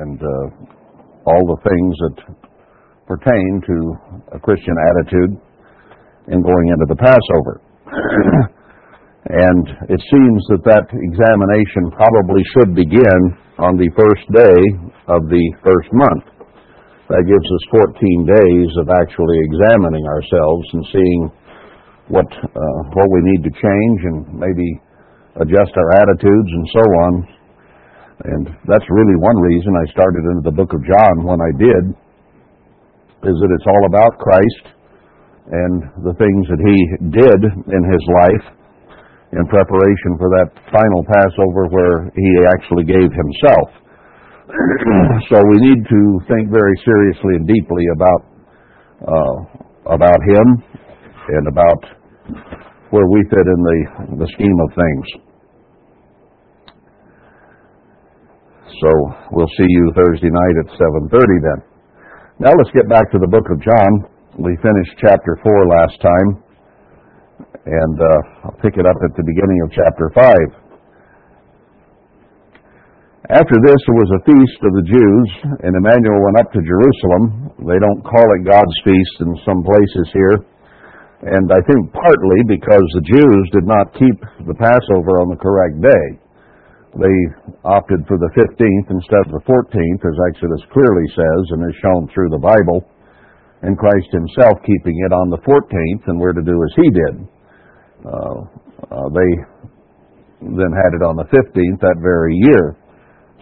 and uh, all the things that pertain to a Christian attitude in going into the Passover. and it seems that that examination probably should begin on the first day of the first month. That gives us 14 days of actually examining ourselves and seeing what uh, what we need to change and maybe adjust our attitudes and so on. And that's really one reason I started into the book of John when I did, is that it's all about Christ and the things that he did in his life in preparation for that final Passover where he actually gave himself. so we need to think very seriously and deeply about uh, about him and about where we fit in the, the scheme of things. So we'll see you Thursday night at 7:30 then. Now let's get back to the book of John. We finished chapter 4 last time, and uh, I'll pick it up at the beginning of chapter 5. After this, there was a feast of the Jews, and Emmanuel went up to Jerusalem. They don't call it God's feast in some places here, and I think partly because the Jews did not keep the Passover on the correct day. They opted for the 15th instead of the 14th, as Exodus clearly says and is shown through the Bible, and Christ himself keeping it on the 14th, and we're to do as he did. Uh, uh, they then had it on the 15th that very year.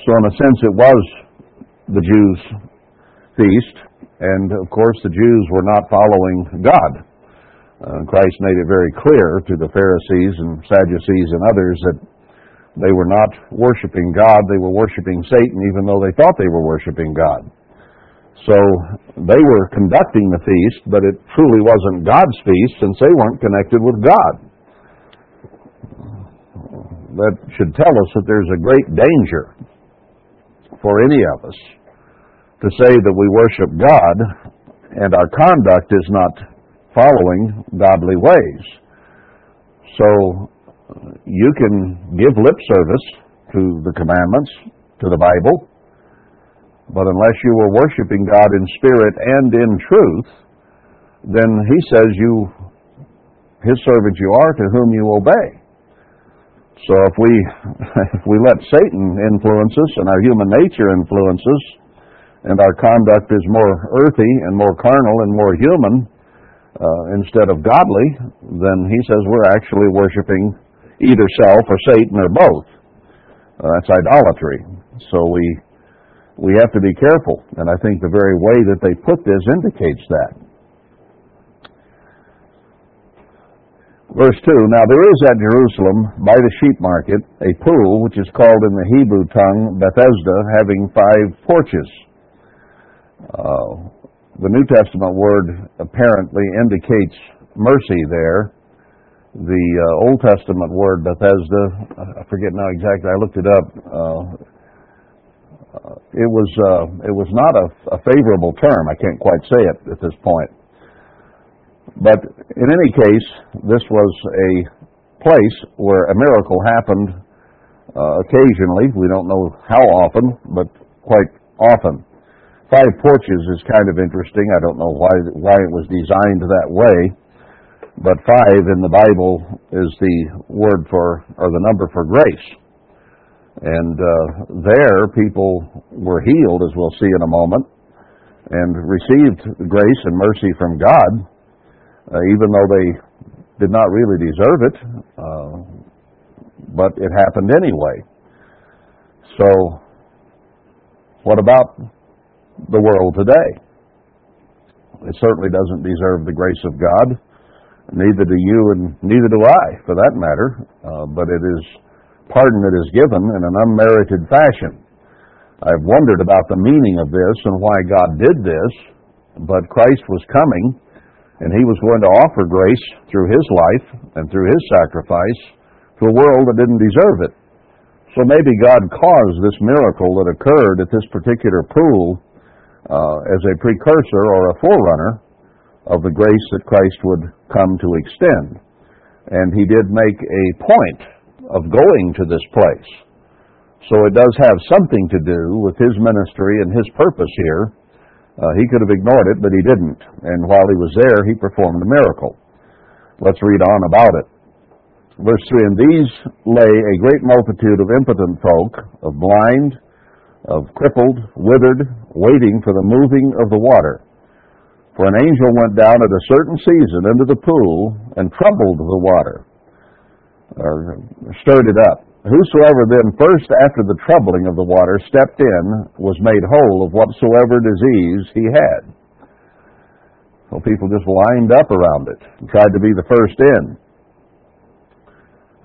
So, in a sense, it was the Jews' feast, and of course, the Jews were not following God. Uh, Christ made it very clear to the Pharisees and Sadducees and others that they were not worshiping God, they were worshiping Satan, even though they thought they were worshiping God. So they were conducting the feast, but it truly wasn't God's feast since they weren't connected with God. That should tell us that there's a great danger for any of us to say that we worship God and our conduct is not following godly ways. So you can give lip service to the commandments, to the Bible, but unless you are worshiping God in spirit and in truth, then he says you his servant you are to whom you obey. So if we if we let Satan influence us and our human nature influence us, and our conduct is more earthy and more carnal and more human, uh, instead of godly, then he says we're actually worshiping either self or Satan or both. Uh, that's idolatry. So we we have to be careful, and I think the very way that they put this indicates that. Verse 2 Now there is at Jerusalem, by the sheep market, a pool which is called in the Hebrew tongue Bethesda, having five porches. Uh, the New Testament word apparently indicates mercy there. The uh, Old Testament word Bethesda, I forget now exactly. I looked it up. Uh, it was uh, it was not a, a favorable term. I can't quite say it at this point. But in any case, this was a place where a miracle happened uh, occasionally. We don't know how often, but quite often. Five porches is kind of interesting. I don't know why why it was designed that way, but five in the Bible is the word for or the number for grace. And uh, there, people were healed, as we'll see in a moment, and received grace and mercy from God, uh, even though they did not really deserve it. Uh, but it happened anyway. So, what about the world today. It certainly doesn't deserve the grace of God. Neither do you, and neither do I, for that matter. Uh, but it is pardon that is given in an unmerited fashion. I've wondered about the meaning of this and why God did this, but Christ was coming, and He was going to offer grace through His life and through His sacrifice to a world that didn't deserve it. So maybe God caused this miracle that occurred at this particular pool uh, as a precursor or a forerunner of the grace that Christ would come to extend. And he did make a point of going to this place. So it does have something to do with his ministry and his purpose here. Uh, he could have ignored it, but he didn't. And while he was there, he performed a miracle. Let's read on about it. Verse 3 And these lay a great multitude of impotent folk, of blind, of crippled, withered, waiting for the moving of the water. For an angel went down at a certain season into the pool and troubled the water, or stirred it up. Whosoever then first after the troubling of the water stepped in was made whole of whatsoever disease he had. So people just lined up around it and tried to be the first in.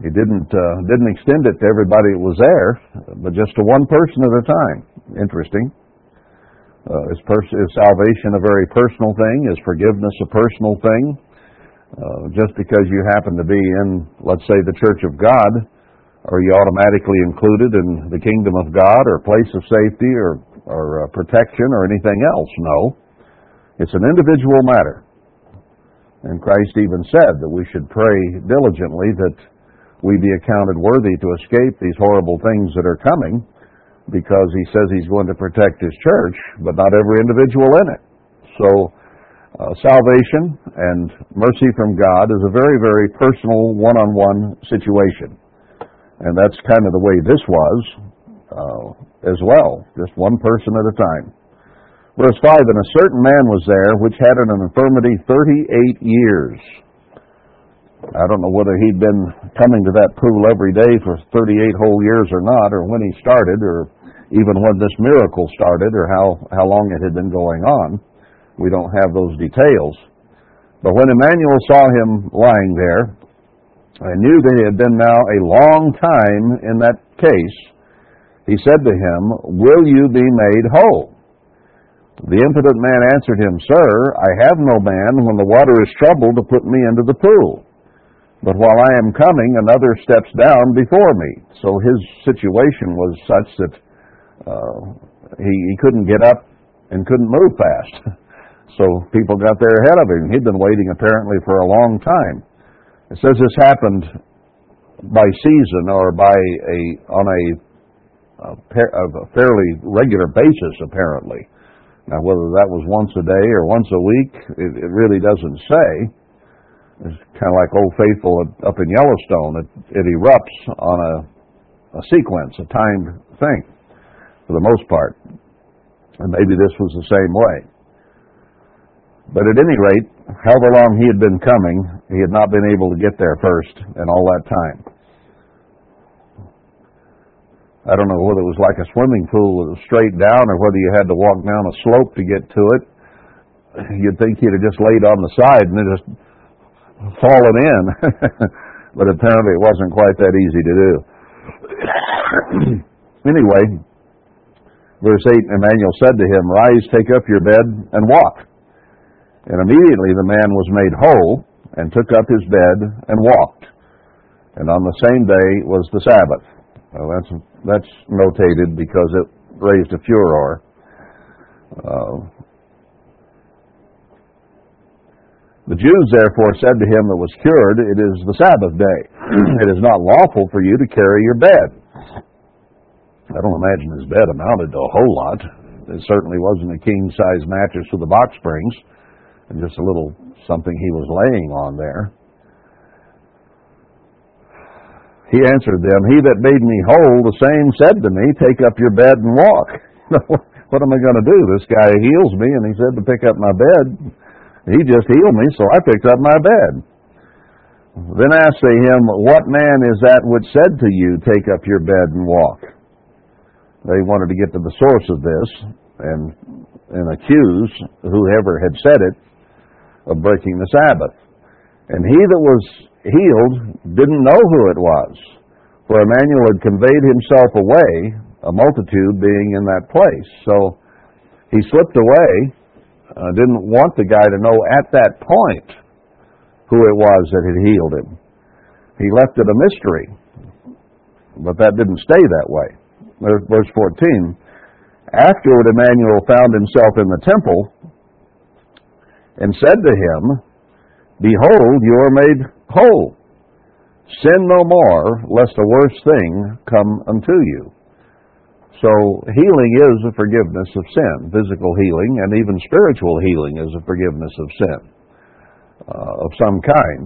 He didn't uh, didn't extend it to everybody that was there, but just to one person at a time. Interesting. Uh, is, pers- is salvation a very personal thing? Is forgiveness a personal thing? Uh, just because you happen to be in, let's say, the Church of God, are you automatically included in the kingdom of God or place of safety or, or uh, protection or anything else? No. It's an individual matter. And Christ even said that we should pray diligently that we be accounted worthy to escape these horrible things that are coming because he says he's going to protect his church, but not every individual in it. So, uh, salvation and mercy from God is a very, very personal, one on one situation. And that's kind of the way this was uh, as well, just one person at a time. Verse 5 And a certain man was there which had an infirmity 38 years. I don't know whether he'd been coming to that pool every day for 38 whole years or not, or when he started, or even when this miracle started, or how, how long it had been going on. We don't have those details. But when Emmanuel saw him lying there, and knew that he had been now a long time in that case, he said to him, Will you be made whole? The impotent man answered him, Sir, I have no man when the water is troubled to put me into the pool. But while I am coming, another steps down before me. So his situation was such that uh, he, he couldn't get up and couldn't move fast. so people got there ahead of him. He'd been waiting apparently for a long time. It says this happened by season or by a on a, a, a fairly regular basis, apparently. Now, whether that was once a day or once a week, it, it really doesn't say. It's kind of like Old Faithful up in Yellowstone. It, it erupts on a, a sequence, a timed thing, for the most part. And maybe this was the same way. But at any rate, however long he had been coming, he had not been able to get there first in all that time. I don't know whether it was like a swimming pool that was straight down or whether you had to walk down a slope to get to it. You'd think he'd have just laid on the side and just fallen in. but apparently it wasn't quite that easy to do. anyway, verse 8 Emmanuel said to him, Rise, take up your bed, and walk. And immediately the man was made whole, and took up his bed, and walked. And on the same day was the Sabbath. Well, that's, that's notated because it raised a furor. Uh, The Jews therefore said to him that was cured, It is the Sabbath day. it is not lawful for you to carry your bed. I don't imagine his bed amounted to a whole lot. It certainly wasn't a king size mattress with the box springs, and just a little something he was laying on there. He answered them, He that made me whole, the same said to me, Take up your bed and walk. what am I going to do? This guy heals me, and he said to pick up my bed. He just healed me, so I picked up my bed. Then asked they him, What man is that which said to you, Take up your bed and walk? They wanted to get to the source of this and, and accuse whoever had said it of breaking the Sabbath. And he that was healed didn't know who it was, for Emmanuel had conveyed himself away, a multitude being in that place. So he slipped away uh, didn't want the guy to know at that point who it was that had healed him. He left it a mystery, but that didn't stay that way. Verse 14 Afterward, Emmanuel found himself in the temple and said to him, Behold, you are made whole. Sin no more, lest a worse thing come unto you. So healing is a forgiveness of sin. Physical healing and even spiritual healing is a forgiveness of sin uh, of some kind.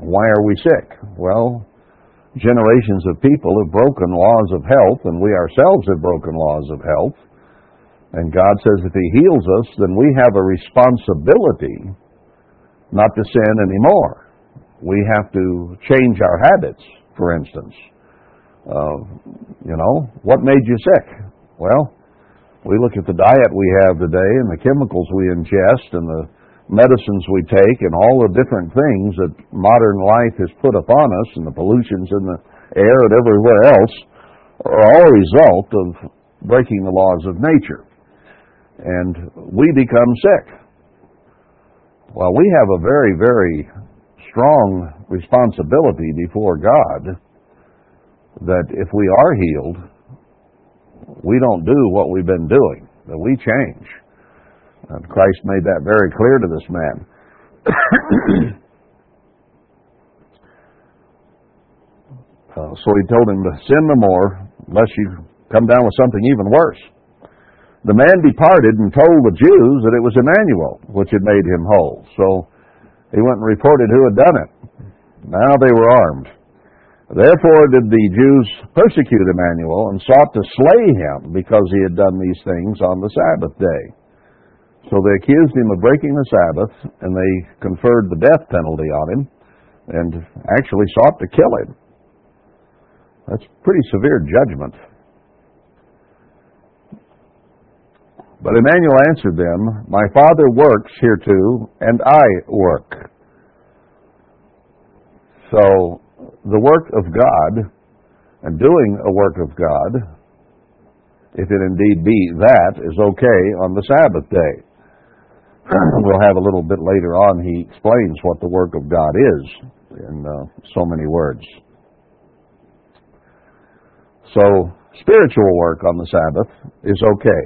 Why are we sick? Well, generations of people have broken laws of health, and we ourselves have broken laws of health. And God says if He heals us, then we have a responsibility not to sin anymore. We have to change our habits, for instance. Uh, you know, what made you sick? Well, we look at the diet we have today and the chemicals we ingest and the medicines we take and all the different things that modern life has put upon us and the pollutions in the air and everywhere else are all a result of breaking the laws of nature. And we become sick. Well, we have a very, very strong responsibility before God that if we are healed, we don't do what we've been doing, that we change. And Christ made that very clear to this man. uh, so he told him to sin no more, unless you come down with something even worse. The man departed and told the Jews that it was Emmanuel which had made him whole. So he went and reported who had done it. Now they were armed. Therefore did the Jews persecute Emmanuel and sought to slay him because he had done these things on the Sabbath day. So they accused him of breaking the Sabbath, and they conferred the death penalty on him, and actually sought to kill him. That's pretty severe judgment. But Emmanuel answered them, My Father works hereto, and I work. So, the work of God, and doing a work of God, if it indeed be that, is okay on the Sabbath day. we'll have a little bit later on, he explains what the work of God is in uh, so many words. So, spiritual work on the Sabbath is okay.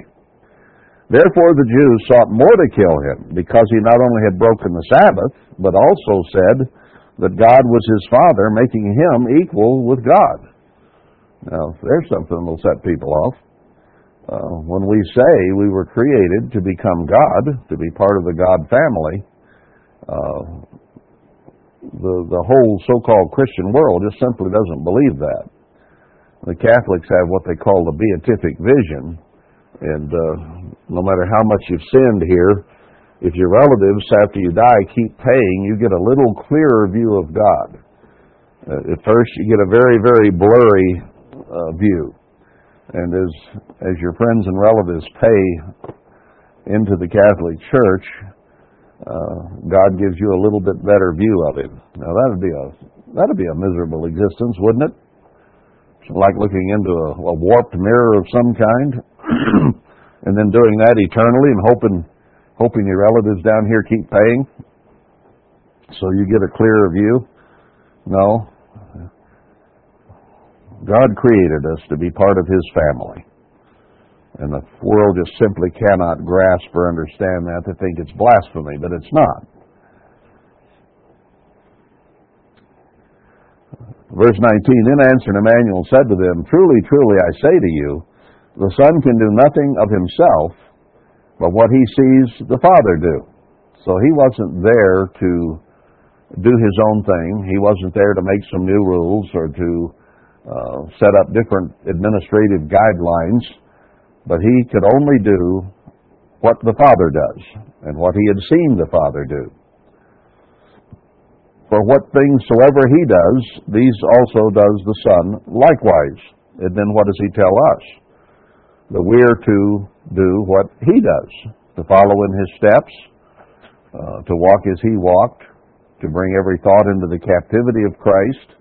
Therefore the Jews sought more to kill him, because he not only had broken the Sabbath, but also said that God was his Father, making him equal with God. Now, there's something that'll set people off. Uh, when we say we were created to become God, to be part of the God family, uh, the the whole so-called Christian world just simply doesn't believe that. The Catholics have what they call the beatific vision, and uh, no matter how much you've sinned here, if your relatives, after you die, keep paying, you get a little clearer view of God. Uh, at first, you get a very, very blurry uh, view. And as, as your friends and relatives pay into the Catholic Church, uh, God gives you a little bit better view of Him. Now that'd be a that'd be a miserable existence, wouldn't it? like looking into a, a warped mirror of some kind. and then doing that eternally and hoping hoping your relatives down here keep paying so you get a clearer view. No. God created us to be part of His family. And the world just simply cannot grasp or understand that. They think it's blasphemy, but it's not. Verse 19 Then answered Emmanuel said to them, Truly, truly, I say to you, the Son can do nothing of himself but what he sees the Father do. So he wasn't there to do his own thing. He wasn't there to make some new rules or to uh, set up different administrative guidelines, but he could only do what the Father does and what he had seen the Father do. For what things soever he does, these also does the Son likewise. And then what does he tell us? That we're to do what he does, to follow in his steps, uh, to walk as he walked, to bring every thought into the captivity of Christ.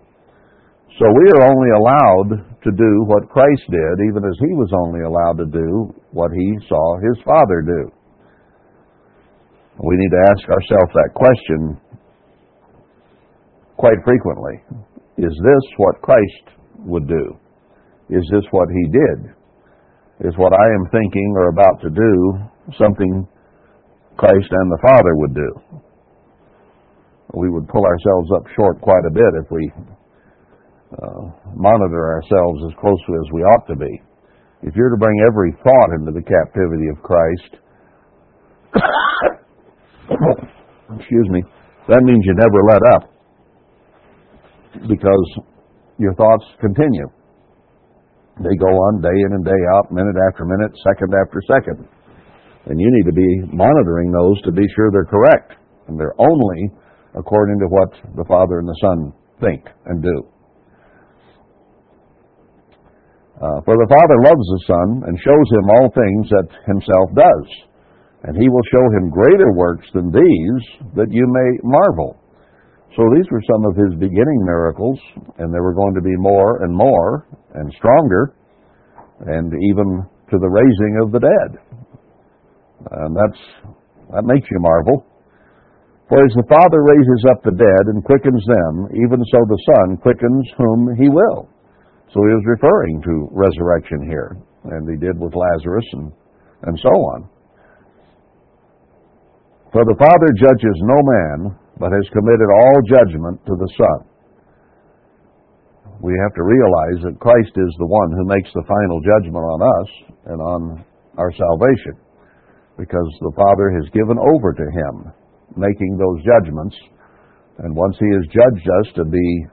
So we are only allowed to do what Christ did, even as he was only allowed to do what he saw his Father do. We need to ask ourselves that question quite frequently. Is this what Christ would do? Is this what he did? Is what I am thinking or about to do something Christ and the Father would do. We would pull ourselves up short quite a bit if we uh, monitor ourselves as closely as we ought to be. If you're to bring every thought into the captivity of Christ, excuse me, that means you never let up because your thoughts continue. They go on day in and day out, minute after minute, second after second. And you need to be monitoring those to be sure they're correct. And they're only according to what the Father and the Son think and do. Uh, for the Father loves the Son and shows him all things that himself does. And he will show him greater works than these, that you may marvel. So these were some of his beginning miracles, and there were going to be more and more and stronger, and even to the raising of the dead. And that's that makes you marvel. For as the Father raises up the dead and quickens them, even so the Son quickens whom he will. So he was referring to resurrection here, and he did with Lazarus and, and so on. For the Father judges no man, but has committed all judgment to the Son. We have to realize that Christ is the one who makes the final judgment on us and on our salvation, because the Father has given over to Him making those judgments, and once He has judged us to be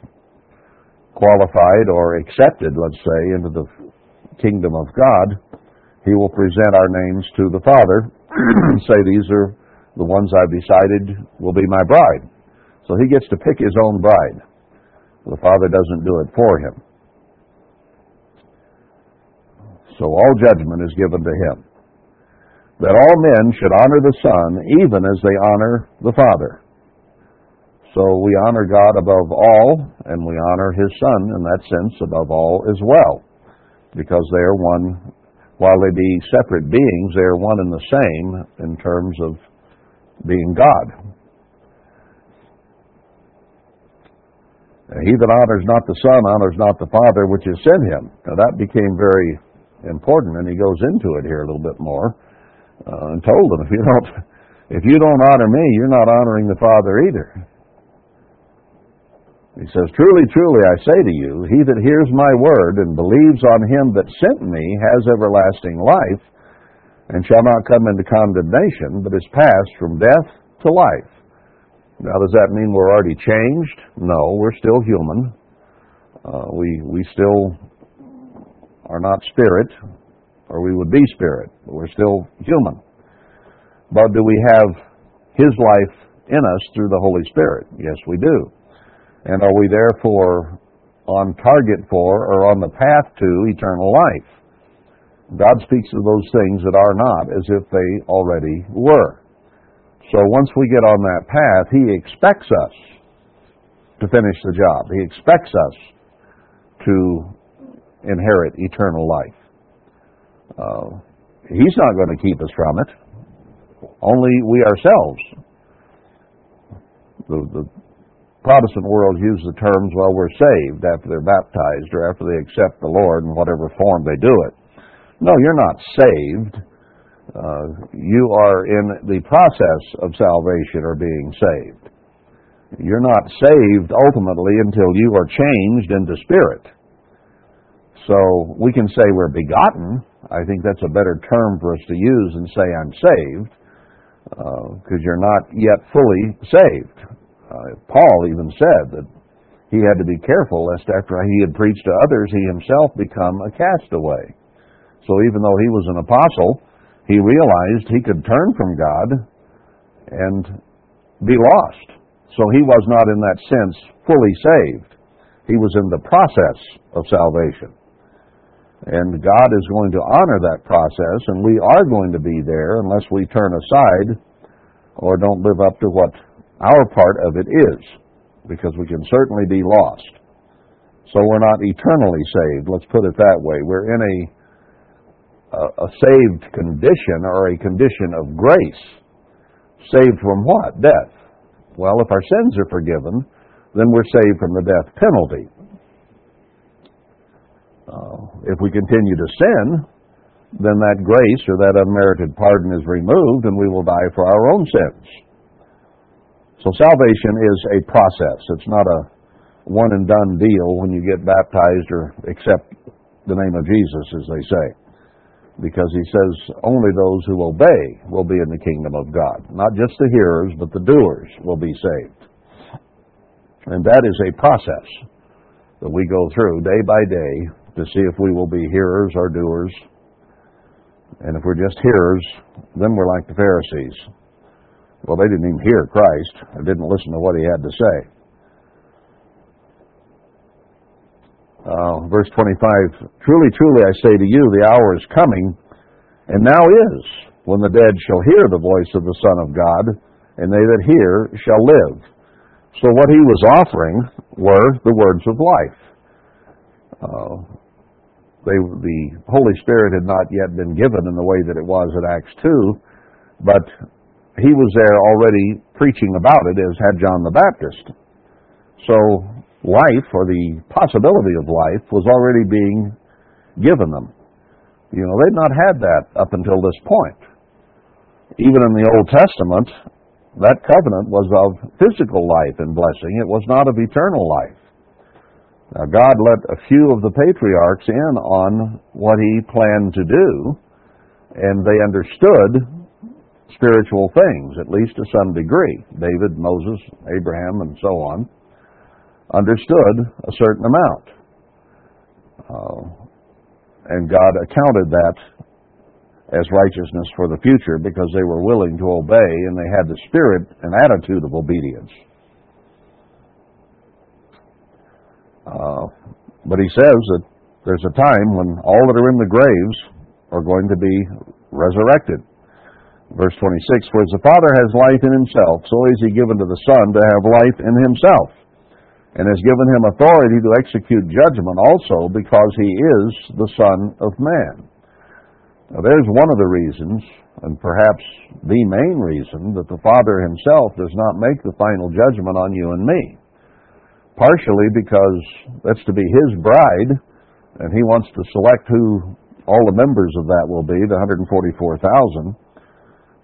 qualified or accepted, let's say, into the kingdom of God, He will present our names to the Father and say, These are the ones I've decided will be my bride. So he gets to pick his own bride. The Father doesn't do it for him. So all judgment is given to him. That all men should honor the Son even as they honor the Father. So we honor God above all, and we honor His Son in that sense above all as well, because they are one, while they be separate beings, they are one and the same in terms of being God. He that honors not the Son honors not the Father which has sent him. Now that became very important, and he goes into it here a little bit more, uh, and told them if you don't if you don't honor me, you're not honoring the Father either. He says, Truly, truly, I say to you, he that hears my word and believes on him that sent me has everlasting life, and shall not come into condemnation, but is passed from death to life. Now, does that mean we're already changed? No, we're still human. Uh, we we still are not spirit, or we would be spirit, but we're still human. But do we have His life in us through the Holy Spirit? Yes, we do. And are we therefore on target for or on the path to eternal life? God speaks of those things that are not as if they already were. So once we get on that path, He expects us to finish the job. He expects us to inherit eternal life. Uh, he's not going to keep us from it. Only we ourselves. The, the Protestant world uses the terms, well, we're saved after they're baptized or after they accept the Lord in whatever form they do it. No, you're not saved. Uh, you are in the process of salvation or being saved. You're not saved ultimately until you are changed into spirit. So we can say we're begotten. I think that's a better term for us to use than say I'm saved, because uh, you're not yet fully saved. Uh, Paul even said that he had to be careful lest after he had preached to others, he himself become a castaway. So even though he was an apostle, he realized he could turn from God and be lost. So he was not, in that sense, fully saved. He was in the process of salvation. And God is going to honor that process, and we are going to be there unless we turn aside or don't live up to what our part of it is, because we can certainly be lost. So we're not eternally saved, let's put it that way. We're in a a, saved condition or a condition of grace. Saved from what? Death. Well, if our sins are forgiven, then we're saved from the death penalty. Uh, if we continue to sin, then that grace or that unmerited pardon is removed and we will die for our own sins. So salvation is a process. It's not a one and done deal when you get baptized or accept the name of Jesus, as they say. Because he says only those who obey will be in the kingdom of God. Not just the hearers, but the doers will be saved. And that is a process that we go through day by day to see if we will be hearers or doers. And if we're just hearers, then we're like the Pharisees. Well, they didn't even hear Christ or didn't listen to what he had to say. Uh, verse 25 Truly, truly, I say to you, the hour is coming, and now is, when the dead shall hear the voice of the Son of God, and they that hear shall live. So, what he was offering were the words of life. Uh, they, the Holy Spirit had not yet been given in the way that it was at Acts 2, but he was there already preaching about it, as had John the Baptist. So, life, or the possibility of life, was already being given them. You know, they'd not had that up until this point. Even in the Old Testament, that covenant was of physical life and blessing. It was not of eternal life. Now, God let a few of the patriarchs in on what He planned to do, and they understood spiritual things, at least to some degree. David, Moses, Abraham, and so on understood a certain amount. Uh, and God accounted that as righteousness for the future because they were willing to obey and they had the spirit and attitude of obedience. Uh, but he says that there's a time when all that are in the graves are going to be resurrected. Verse 26 For as the Father has life in himself, so is he given to the Son to have life in himself and has given him authority to execute judgment also because he is the Son of Man. Now, there's one of the reasons, and perhaps the main reason, that the Father himself does not make the final judgment on you and me. Partially because that's to be his bride, and he wants to select who all the members of that will be, the 144,000.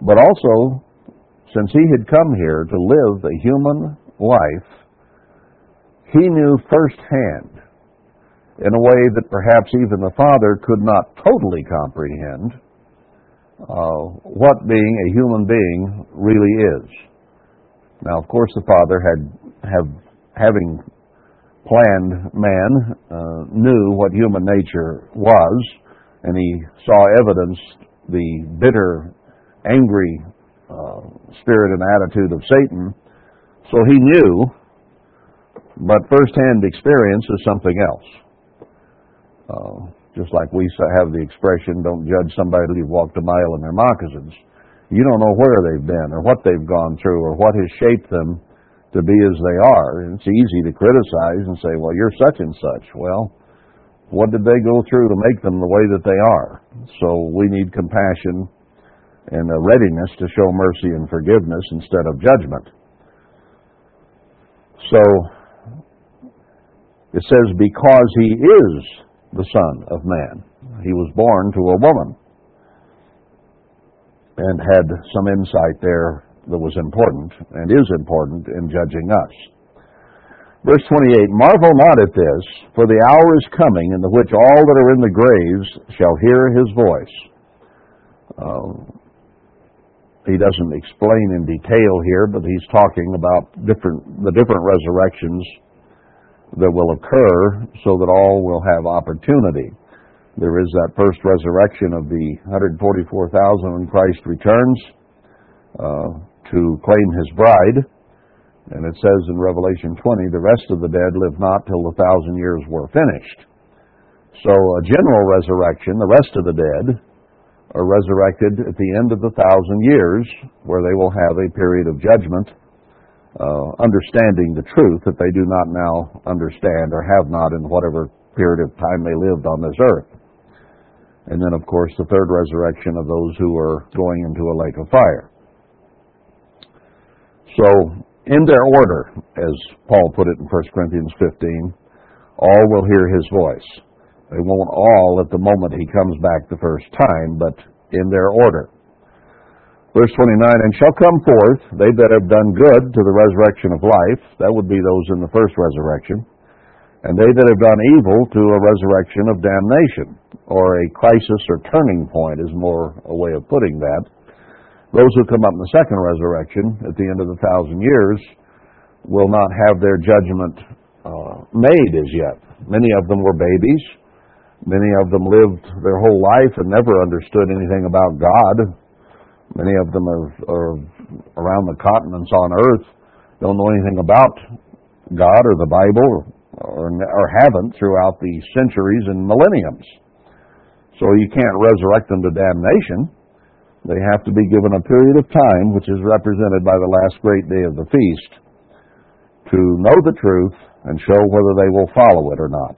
But also, since he had come here to live a human life he knew firsthand, in a way that perhaps even the Father could not totally comprehend, uh, what being a human being really is. Now, of course, the Father had, have, having planned man, uh, knew what human nature was, and he saw evidence the bitter, angry uh, spirit and attitude of Satan. So he knew but firsthand experience is something else. Uh, just like we have the expression, don't judge somebody till you've walked a mile in their moccasins. You don't know where they've been or what they've gone through or what has shaped them to be as they are. And it's easy to criticize and say, well, you're such and such. Well, what did they go through to make them the way that they are? So we need compassion and a readiness to show mercy and forgiveness instead of judgment. So it says, because he is the Son of Man. He was born to a woman and had some insight there that was important and is important in judging us. Verse 28 Marvel not at this, for the hour is coming in the which all that are in the graves shall hear his voice. Uh, he doesn't explain in detail here, but he's talking about different the different resurrections that will occur so that all will have opportunity. There is that first resurrection of the 144,000 when Christ returns uh, to claim his bride. And it says in Revelation 20, the rest of the dead live not till the thousand years were finished. So a general resurrection, the rest of the dead are resurrected at the end of the thousand years, where they will have a period of judgment uh, understanding the truth that they do not now understand or have not in whatever period of time they lived on this earth. And then, of course, the third resurrection of those who are going into a lake of fire. So, in their order, as Paul put it in 1 Corinthians 15, all will hear his voice. They won't all at the moment he comes back the first time, but in their order. Verse 29, and shall come forth they that have done good to the resurrection of life, that would be those in the first resurrection, and they that have done evil to a resurrection of damnation. or a crisis or turning point is more a way of putting that. Those who come up in the second resurrection at the end of the thousand years will not have their judgment uh, made as yet. Many of them were babies. Many of them lived their whole life and never understood anything about God. Many of them are, are around the continents on earth, don't know anything about God or the Bible, or, or haven't throughout the centuries and millenniums. So you can't resurrect them to damnation. They have to be given a period of time, which is represented by the last great day of the feast, to know the truth and show whether they will follow it or not.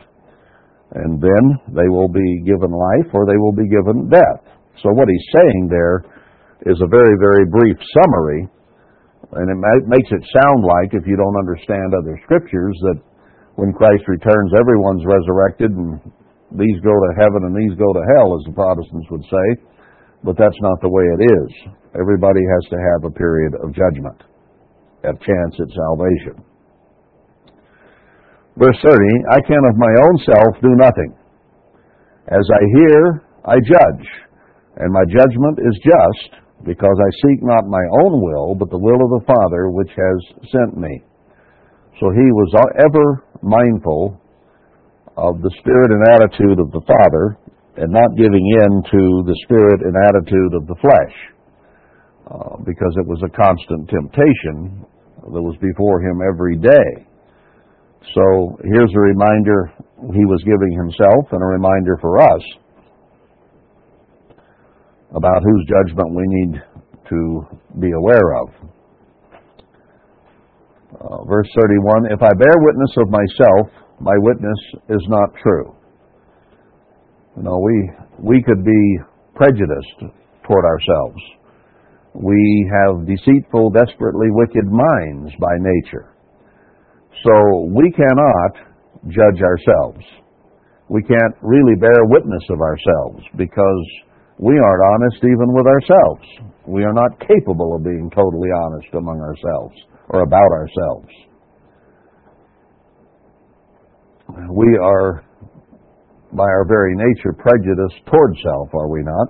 And then they will be given life or they will be given death. So what he's saying there is a very, very brief summary, and it makes it sound like, if you don't understand other scriptures, that when Christ returns, everyone's resurrected and these go to heaven and these go to hell, as the Protestants would say. But that's not the way it is. Everybody has to have a period of judgment, a chance at salvation. Verse 30 I can of my own self do nothing. As I hear, I judge, and my judgment is just, because I seek not my own will, but the will of the Father which has sent me. So he was ever mindful of the spirit and attitude of the Father and not giving in to the spirit and attitude of the flesh uh, because it was a constant temptation that was before him every day. So here's a reminder he was giving himself and a reminder for us about whose judgment we need to be aware of. Uh, verse 31 If I bear witness of myself, my witness is not true. You know, we, we could be prejudiced toward ourselves. We have deceitful, desperately wicked minds by nature. So we cannot judge ourselves. We can't really bear witness of ourselves because we aren't honest even with ourselves. We are not capable of being totally honest among ourselves or about ourselves. We are, by our very nature, prejudiced toward self, are we not?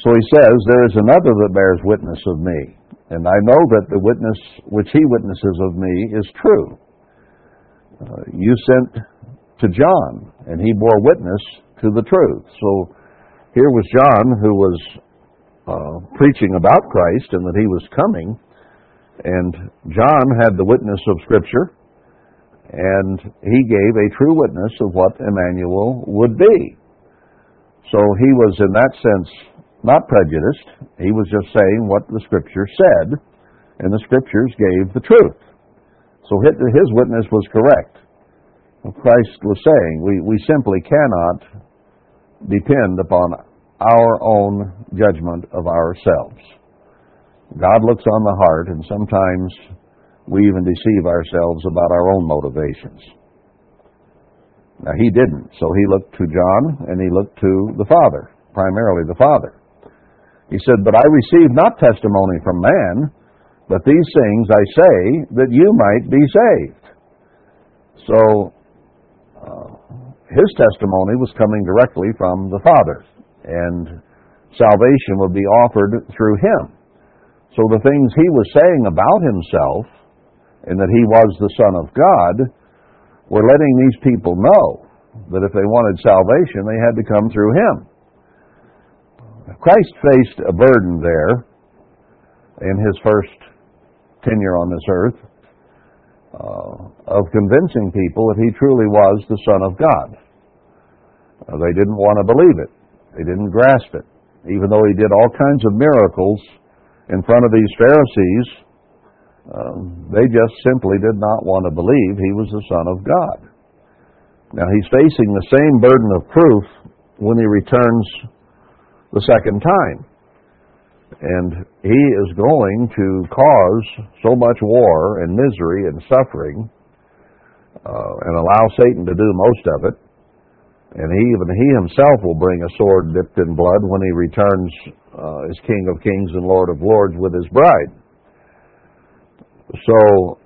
So he says, There is another that bears witness of me, and I know that the witness which he witnesses of me is true. Uh, you sent to John, and he bore witness to the truth. So here was John who was uh, preaching about Christ and that he was coming, and John had the witness of Scripture, and he gave a true witness of what Emmanuel would be. So he was, in that sense, not prejudiced. He was just saying what the Scripture said, and the Scriptures gave the truth. So his witness was correct. Christ was saying we, we simply cannot depend upon our own judgment of ourselves. God looks on the heart, and sometimes we even deceive ourselves about our own motivations. Now, he didn't, so he looked to John and he looked to the Father, primarily the Father. He said, But I receive not testimony from man, but these things I say that you might be saved. So, his testimony was coming directly from the Father, and salvation would be offered through him. So the things he was saying about himself, and that he was the Son of God, were letting these people know that if they wanted salvation, they had to come through him. Christ faced a burden there in his first tenure on this earth of convincing people that he truly was the Son of God. Uh, they didn't want to believe it. They didn't grasp it. Even though he did all kinds of miracles in front of these Pharisees, um, they just simply did not want to believe he was the Son of God. Now he's facing the same burden of proof when he returns the second time. And he is going to cause so much war and misery and suffering uh, and allow Satan to do most of it. And he, even he himself will bring a sword dipped in blood when he returns uh, as King of Kings and Lord of Lords with his bride. So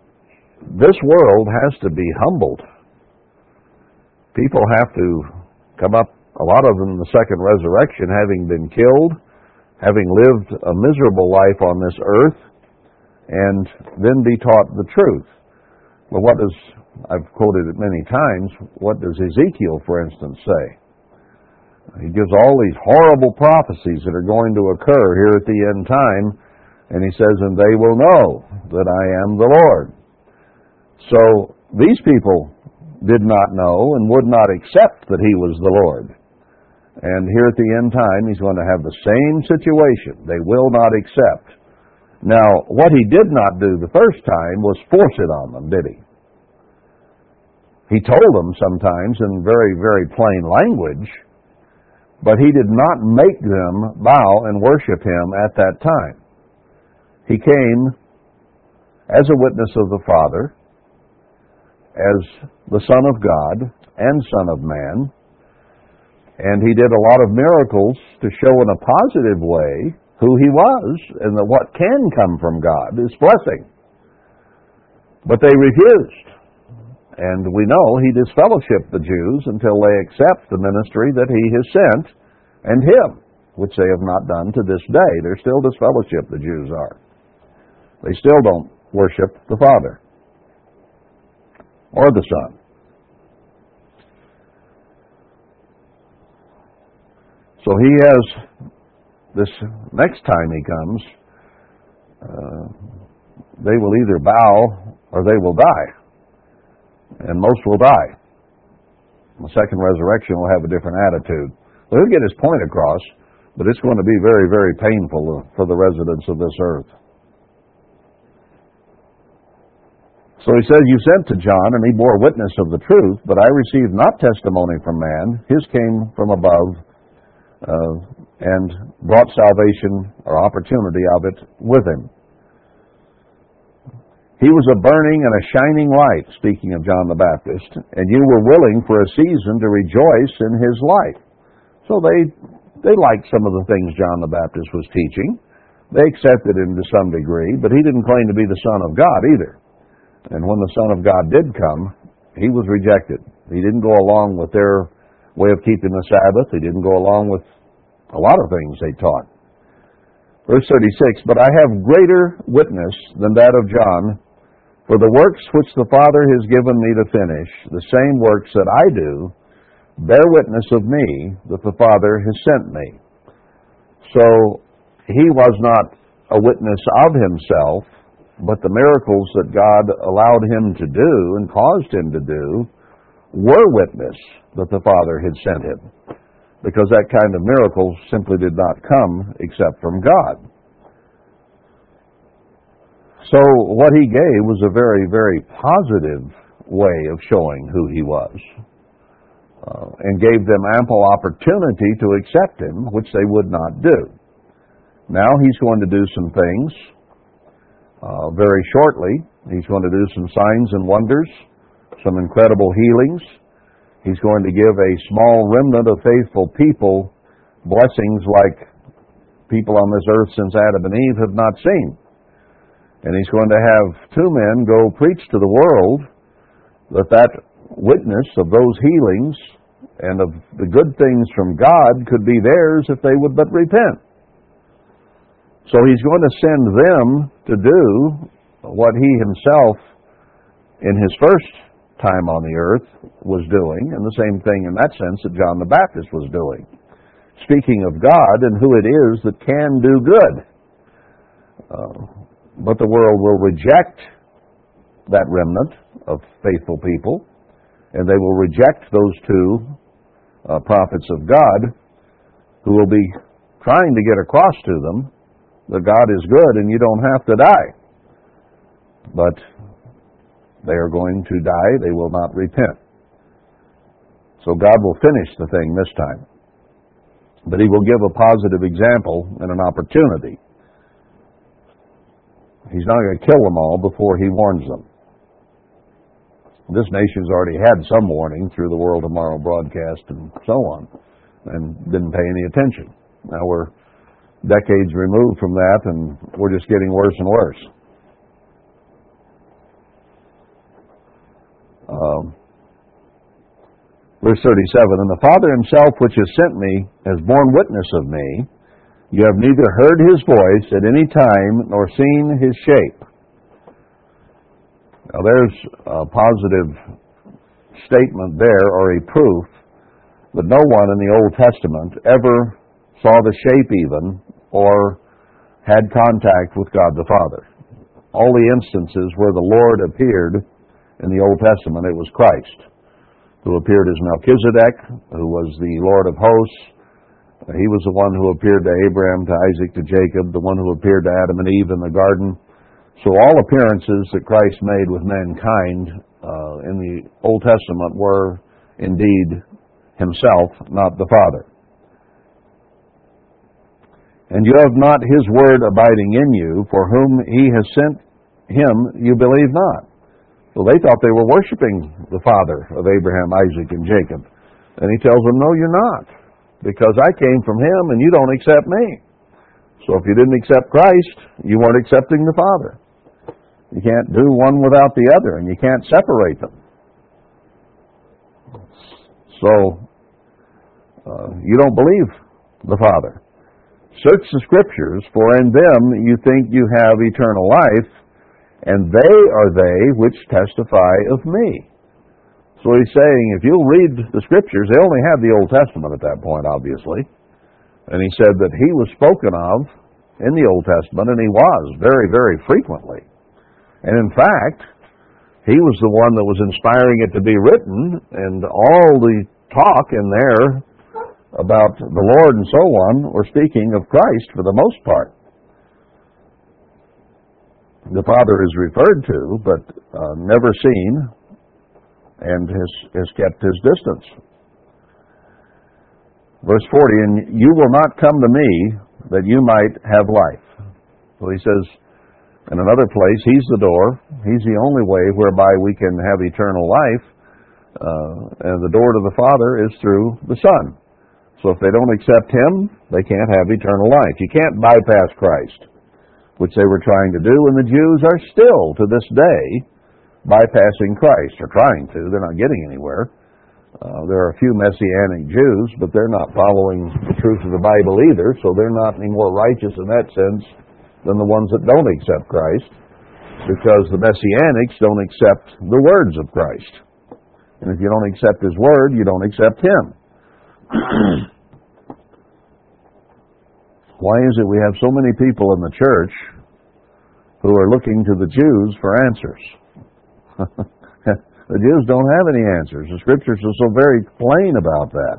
this world has to be humbled. People have to come up, a lot of them in the second resurrection, having been killed, having lived a miserable life on this earth, and then be taught the truth. Well, what does, I've quoted it many times, what does Ezekiel, for instance, say? He gives all these horrible prophecies that are going to occur here at the end time, and he says, and they will know that I am the Lord. So these people did not know and would not accept that he was the Lord. And here at the end time, he's going to have the same situation. They will not accept. Now, what he did not do the first time was force it on them, did he? He told them sometimes in very, very plain language, but he did not make them bow and worship him at that time. He came as a witness of the Father, as the Son of God and Son of Man, and he did a lot of miracles to show in a positive way who he was and that what can come from God is blessing. But they refused. And we know he disfellowshipped the Jews until they accept the ministry that he has sent and him, which they have not done to this day. They're still disfellowshipped, the Jews are. They still don't worship the Father or the Son. So he has this next time he comes, uh, they will either bow or they will die. And most will die. The second resurrection will have a different attitude. He'll get his point across, but it's going to be very, very painful for the residents of this earth. So he says, You sent to John, and he bore witness of the truth, but I received not testimony from man. His came from above, uh, and brought salvation or opportunity of it with him. He was a burning and a shining light, speaking of John the Baptist, and you were willing for a season to rejoice in his light. So they they liked some of the things John the Baptist was teaching. They accepted him to some degree, but he didn't claim to be the Son of God either. And when the Son of God did come, he was rejected. He didn't go along with their way of keeping the Sabbath. They didn't go along with a lot of things they taught. Verse 36 But I have greater witness than that of John, for the works which the Father has given me to finish, the same works that I do, bear witness of me that the Father has sent me. So he was not a witness of himself, but the miracles that God allowed him to do and caused him to do were witness that the Father had sent him because that kind of miracle simply did not come except from God. So what he gave was a very, very positive way of showing who he was. Uh, and gave them ample opportunity to accept him, which they would not do. Now he's going to do some things uh, very shortly. He's going to do some signs and wonders, some incredible healings, He's going to give a small remnant of faithful people blessings like people on this earth since Adam and Eve have not seen. And he's going to have two men go preach to the world that that witness of those healings and of the good things from God could be theirs if they would but repent. So he's going to send them to do what he himself in his first time on the earth was doing, and the same thing in that sense that John the Baptist was doing. Speaking of God and who it is that can do good. Uh, but the world will reject that remnant of faithful people, and they will reject those two uh, prophets of God who will be trying to get across to them that God is good and you don't have to die. But they are going to die. They will not repent. So God will finish the thing this time. But He will give a positive example and an opportunity. He's not going to kill them all before He warns them. This nation's already had some warning through the World Tomorrow broadcast and so on, and didn't pay any attention. Now we're decades removed from that, and we're just getting worse and worse. Um, Verse 37, And the Father himself which has sent me has borne witness of me. You have neither heard his voice at any time nor seen his shape. Now there's a positive statement there or a proof that no one in the Old Testament ever saw the shape even or had contact with God the Father. All the instances where the Lord appeared in the Old Testament, it was Christ who appeared as Melchizedek, who was the Lord of hosts. He was the one who appeared to Abraham, to Isaac, to Jacob, the one who appeared to Adam and Eve in the garden. So all appearances that Christ made with mankind uh, in the Old Testament were indeed himself, not the Father. And you have not his word abiding in you, for whom he has sent him you believe not. So they thought they were worshiping the father of Abraham, Isaac, and Jacob. And he tells them, No, you're not, because I came from him and you don't accept me. So if you didn't accept Christ, you weren't accepting the Father. You can't do one without the other, and you can't separate them. So, uh, you don't believe the Father. Search the Scriptures, for in them you think you have eternal life, and they are they which testify of me. So he's saying, if you'll read the scriptures, they only had the Old Testament at that point, obviously. And he said that he was spoken of in the Old Testament, and he was very, very frequently. And in fact, he was the one that was inspiring it to be written, and all the talk in there about the Lord and so on were speaking of Christ for the most part the Father is referred to, but uh, never seen, and has, has kept his distance. Verse 40, and you will not come to me that you might have life. So he says in another place, he's the door. He's the only way whereby we can have eternal life. Uh, and the door to the Father is through the Son. So if they don't accept him, they can't have eternal life. You can't bypass Christ which they were trying to do, and the Jews are still, to this day, bypassing Christ, or trying to. They're not getting anywhere. Uh, there are a few Messianic Jews, but they're not following the truth of the Bible either, so they're not any more righteous in that sense than the ones that don't accept Christ, because the Messianics don't accept the words of Christ. And if you don't accept His Word, you don't accept Him. Why is it we have so many people in the church who are looking to the Jews for answers? the Jews don't have any answers. The scriptures are so very plain about that.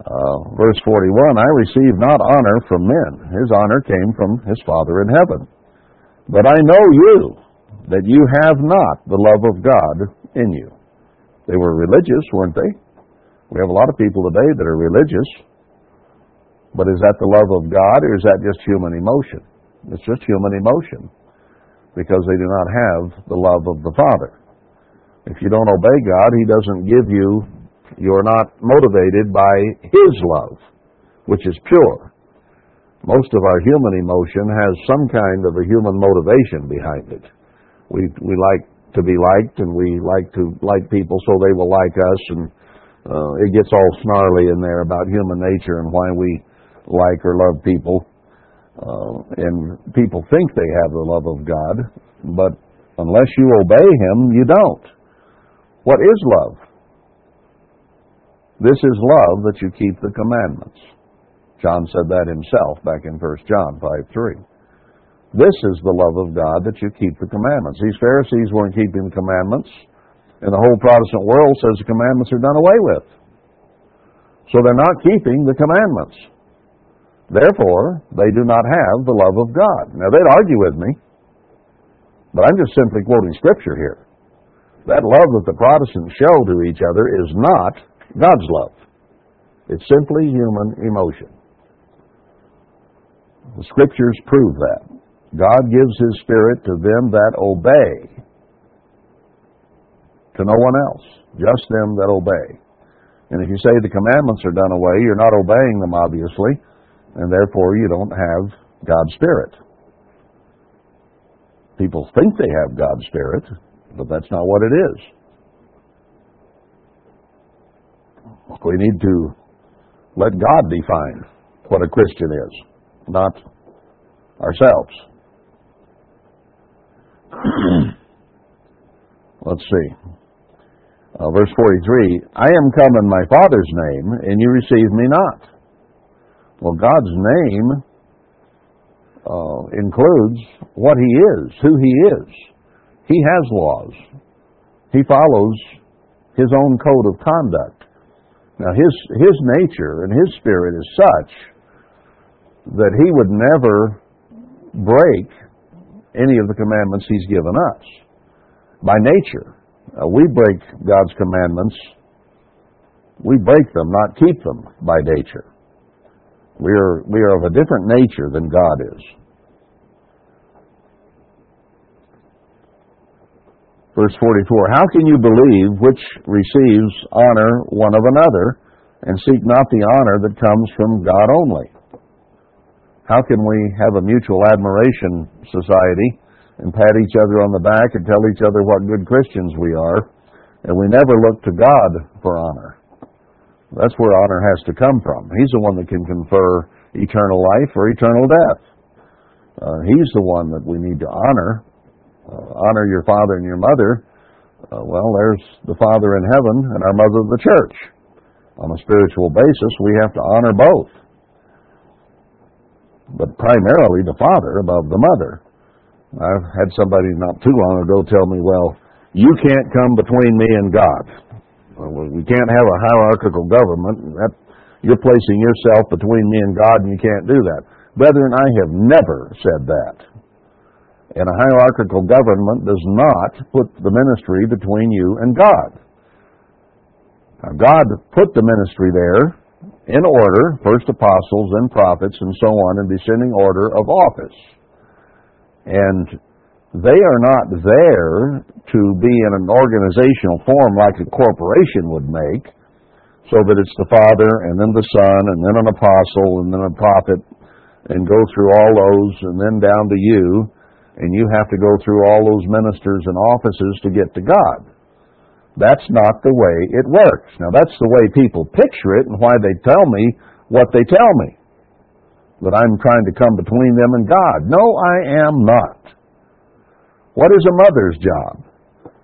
Uh, verse 41 I receive not honor from men. His honor came from his Father in heaven. But I know you, that you have not the love of God in you. They were religious, weren't they? We have a lot of people today that are religious, but is that the love of God or is that just human emotion? It's just human emotion because they do not have the love of the Father. If you don't obey God, He doesn't give you, you're not motivated by His love, which is pure. Most of our human emotion has some kind of a human motivation behind it. We, we like to be liked and we like to like people so they will like us and uh, it gets all snarly in there about human nature and why we like or love people. Uh, and people think they have the love of God, but unless you obey Him, you don't. What is love? This is love that you keep the commandments. John said that himself back in 1 John 5 3. This is the love of God that you keep the commandments. These Pharisees weren't keeping the commandments. And the whole Protestant world says the commandments are done away with. So they're not keeping the commandments. Therefore, they do not have the love of God. Now, they'd argue with me, but I'm just simply quoting Scripture here. That love that the Protestants show to each other is not God's love. It's simply human emotion. The Scriptures prove that. God gives His Spirit to them that obey to no one else, just them that obey. And if you say the commandments are done away, you're not obeying them, obviously, and therefore you don't have God's Spirit. People think they have God's Spirit, but that's not what it is. We need to let God define what a Christian is, not ourselves. Let's see. Uh, verse 43 I am come in my Father's name, and you receive me not. Well, God's name uh, includes what He is, who He is. He has laws. He follows His own code of conduct. Now, His, His nature and His spirit is such that He would never break any of the commandments He's given us. By nature, uh, we break God's commandments. We break them, not keep them by nature. We are, we are of a different nature than God is. Verse 44 How can you believe which receives honor one of another, and seek not the honor that comes from God only? How can we have a mutual admiration society and pat each other on the back and tell each other what good Christians we are, and we never look to God for honor? That's where honor has to come from. He's the one that can confer eternal life or eternal death. Uh, he's the one that we need to honor. Uh, honor your father and your mother. Uh, well, there's the Father in heaven and our mother, the church. On a spiritual basis, we have to honor both. But primarily the Father above the mother. I've had somebody not too long ago tell me, well, you can't come between me and God. Well, we can't have a hierarchical government. That, you're placing yourself between me and God, and you can't do that. Brethren, I have never said that. And a hierarchical government does not put the ministry between you and God. Now, God put the ministry there in order, first apostles, then prophets, and so on, in descending order of office. And they are not there to be in an organizational form like a corporation would make, so that it's the Father, and then the Son, and then an apostle, and then a prophet, and go through all those, and then down to you, and you have to go through all those ministers and offices to get to God. That's not the way it works. Now, that's the way people picture it and why they tell me what they tell me. That I'm trying to come between them and God. No, I am not. What is a mother's job?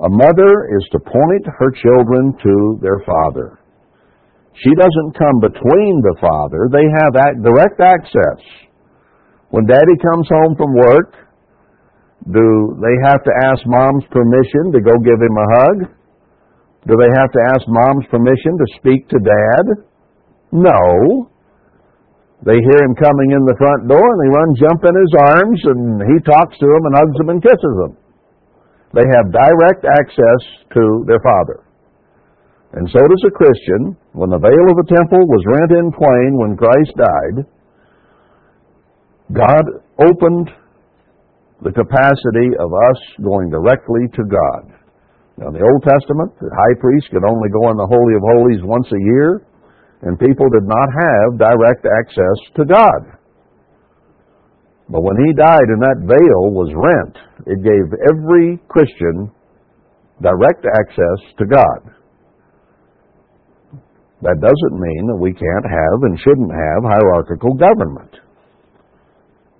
A mother is to point her children to their father. She doesn't come between the father. They have direct access. When daddy comes home from work, do they have to ask mom's permission to go give him a hug? Do they have to ask mom's permission to speak to dad? No. They hear him coming in the front door and they run jump in his arms and he talks to them and hugs them and kisses them. They have direct access to their Father. And so does a Christian. When the veil of the temple was rent in twain when Christ died, God opened the capacity of us going directly to God. Now, in the Old Testament, the high priest could only go in the Holy of Holies once a year, and people did not have direct access to God. But when he died and that veil was rent, it gave every Christian direct access to God. That doesn't mean that we can't have and shouldn't have hierarchical government.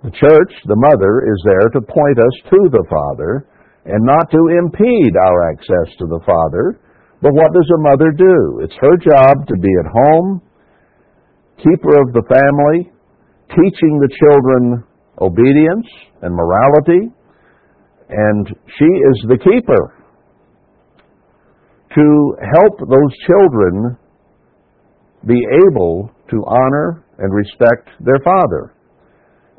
The church, the mother, is there to point us to the Father and not to impede our access to the Father. But what does a mother do? It's her job to be at home, keeper of the family, teaching the children obedience and morality, and she is the keeper to help those children be able to honor and respect their father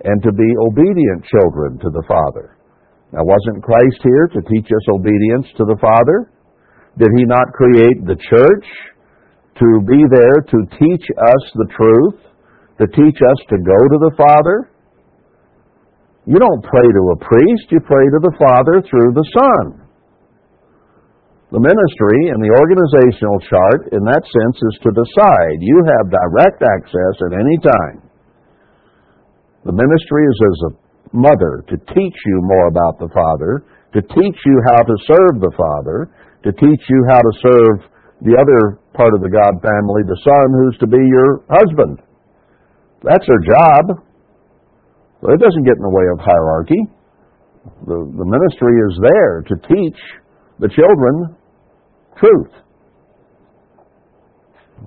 and to be obedient children to the father. Now, wasn't Christ here to teach us obedience to the Father? Did he not create the church to be there to teach us the truth, to teach us to go to the Father? You don't pray to a priest, you pray to the Father through the Son. The ministry and the organizational chart, in that sense, is to decide. You have direct access at any time. The ministry is as a mother to teach you more about the Father to teach you how to serve the Father, to teach you how to serve the other part of the God family, the Son, who's to be your husband. That's their job. But it doesn't get in the way of hierarchy. The, the ministry is there to teach the children truth.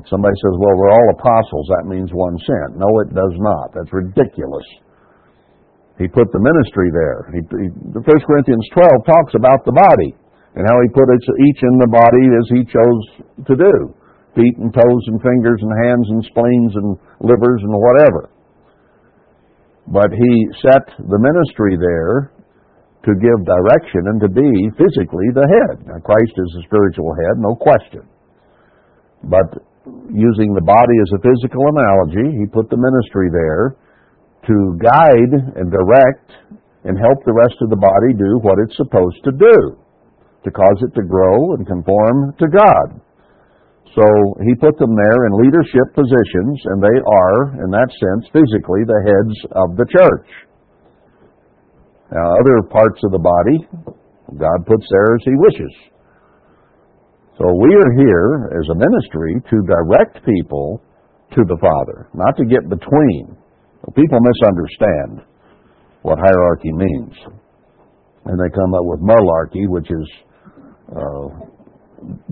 Somebody says, well, we're all apostles. That means one sent. No, it does not. That's ridiculous. He put the ministry there. He, he, 1 Corinthians 12 talks about the body and how he put each in the body as he chose to do feet and toes and fingers and hands and spleens and livers and whatever. But he set the ministry there to give direction and to be physically the head. Now, Christ is the spiritual head, no question. But using the body as a physical analogy, he put the ministry there to guide and direct and help the rest of the body do what it's supposed to do, to cause it to grow and conform to God. So he put them there in leadership positions, and they are, in that sense, physically the heads of the church. Now, other parts of the body, God puts there as He wishes. So we are here as a ministry to direct people to the Father, not to get between. People misunderstand what hierarchy means. And they come up with malarchy, which is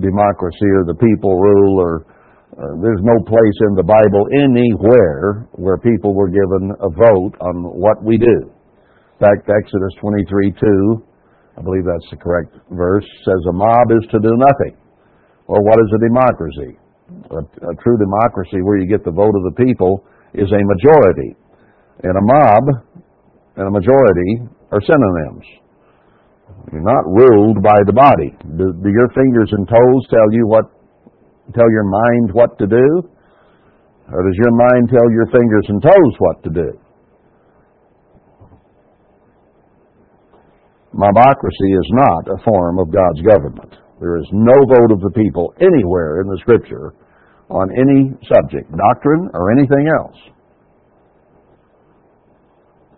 democracy or the people rule, or uh, there's no place in the Bible anywhere where people were given a vote on what we do In fact, Exodus 23 2, I believe that's the correct verse, says a mob is to do nothing. Well, what is a democracy? A, a true democracy where you get the vote of the people is a majority. And a mob and a majority are synonyms. You're not ruled by the body. Do, do your fingers and toes tell you what, tell your mind what to do? Or does your mind tell your fingers and toes what to do? Mobocracy is not a form of God's government. There is no vote of the people anywhere in the Scripture on any subject, doctrine, or anything else.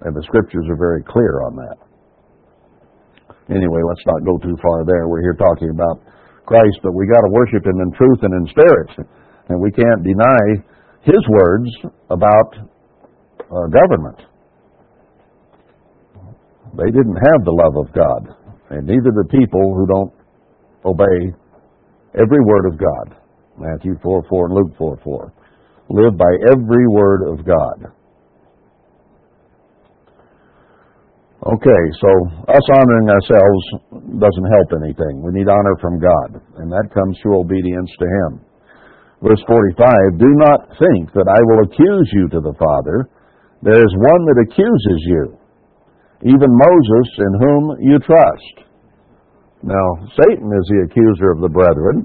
And the Scriptures are very clear on that. Anyway, let's not go too far there. We're here talking about Christ, but we got to worship Him in truth and in spirit. And we can't deny His words about uh, government. They didn't have the love of God, and neither the people who don't obey every word of God. Matthew 4 4 and Luke 4 4. Live by every word of God. Okay, so us honoring ourselves doesn't help anything. We need honor from God, and that comes through obedience to Him. Verse 45 Do not think that I will accuse you to the Father. There is one that accuses you, even Moses in whom you trust. Now, Satan is the accuser of the brethren,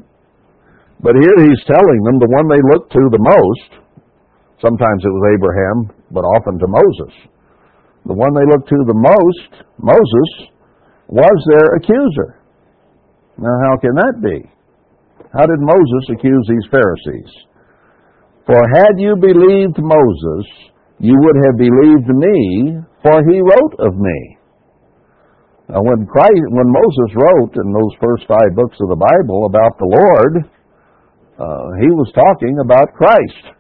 but here he's telling them the one they look to the most, sometimes it was Abraham, but often to Moses. The one they looked to the most, Moses, was their accuser. Now, how can that be? How did Moses accuse these Pharisees? For had you believed Moses, you would have believed me, for he wrote of me. Now, when Christ, when Moses wrote in those first five books of the Bible about the Lord, uh, he was talking about Christ.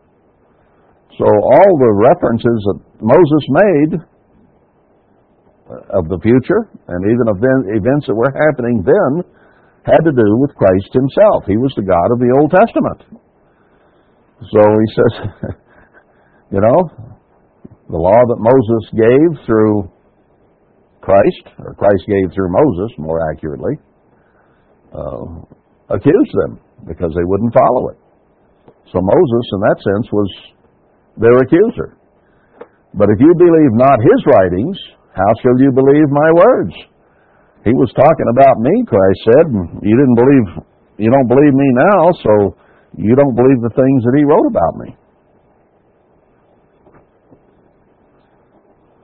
So all the references that Moses made of the future and even of events that were happening then had to do with Christ himself. He was the God of the Old Testament. So he says, you know, the law that Moses gave through Christ, or Christ gave through Moses, more accurately, uh, accused them because they wouldn't follow it. So Moses, in that sense, was their accuser. But if you believe not his writings, how shall you believe my words? He was talking about me, Christ said, and you didn't believe, you don't believe me now, so you don't believe the things that he wrote about me.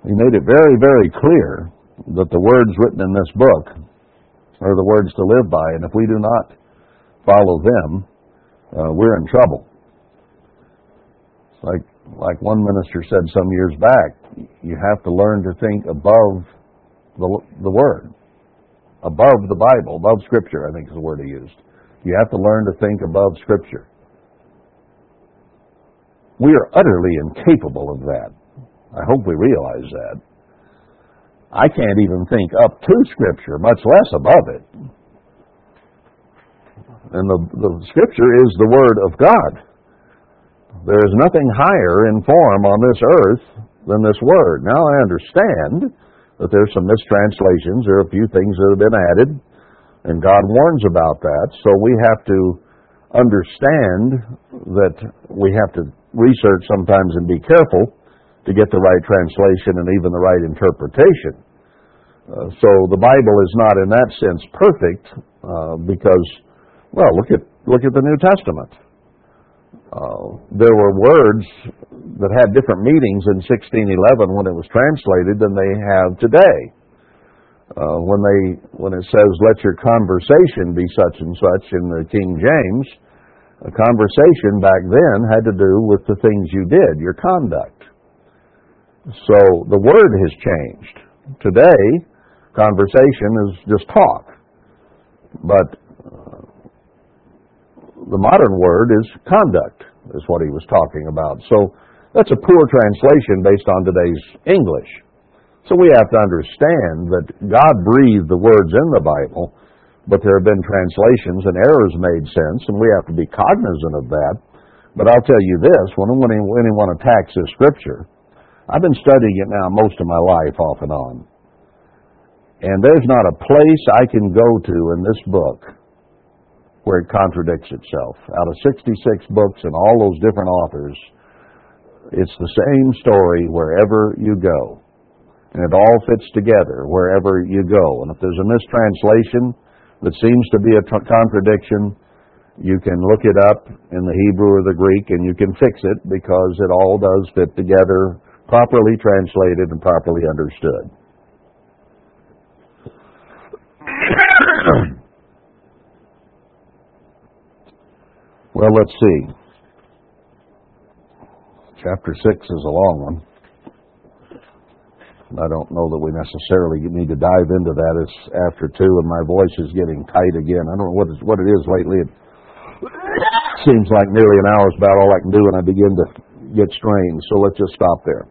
He made it very, very clear that the words written in this book are the words to live by, and if we do not follow them, uh, we're in trouble. Like like one minister said some years back, you have to learn to think above the the word. above the Bible, above Scripture, I think is the word he used. You have to learn to think above Scripture. We are utterly incapable of that. I hope we realize that. I can't even think up to Scripture, much less above it. And the, the Scripture is the Word of God. There is nothing higher in form on this earth than this Word. Now I understand that there's some mistranslations. There are a few things that have been added, and God warns about that. So we have to understand that we have to research sometimes and be careful to get the right translation and even the right interpretation. Uh, so the Bible is not in that sense perfect uh, because, well, look at look at the New Testament. Uh, there were words that had different meanings in 1611 when it was translated than they have today. Uh, when they when it says "Let your conversation be such and such" in the King James, a conversation back then had to do with the things you did, your conduct. So the word has changed. Today, conversation is just talk. But the modern word is conduct, is what he was talking about. So that's a poor translation based on today's English. So we have to understand that God breathed the words in the Bible but there have been translations and errors made since, and we have to be cognizant of that. But I'll tell you this, when anyone attacks this scripture, I've been studying it now most of my life off and on. And there's not a place I can go to in this book where it contradicts itself. Out of 66 books and all those different authors, it's the same story wherever you go. And it all fits together wherever you go. And if there's a mistranslation, that seems to be a contradiction, you can look it up in the Hebrew or the Greek and you can fix it because it all does fit together, properly translated and properly understood. Well, let's see. Chapter 6 is a long one. I don't know that we necessarily need to dive into that. It's after two, and my voice is getting tight again. I don't know what, is, what it is lately. It seems like nearly an hour is about all I can do, and I begin to get strained. So let's just stop there.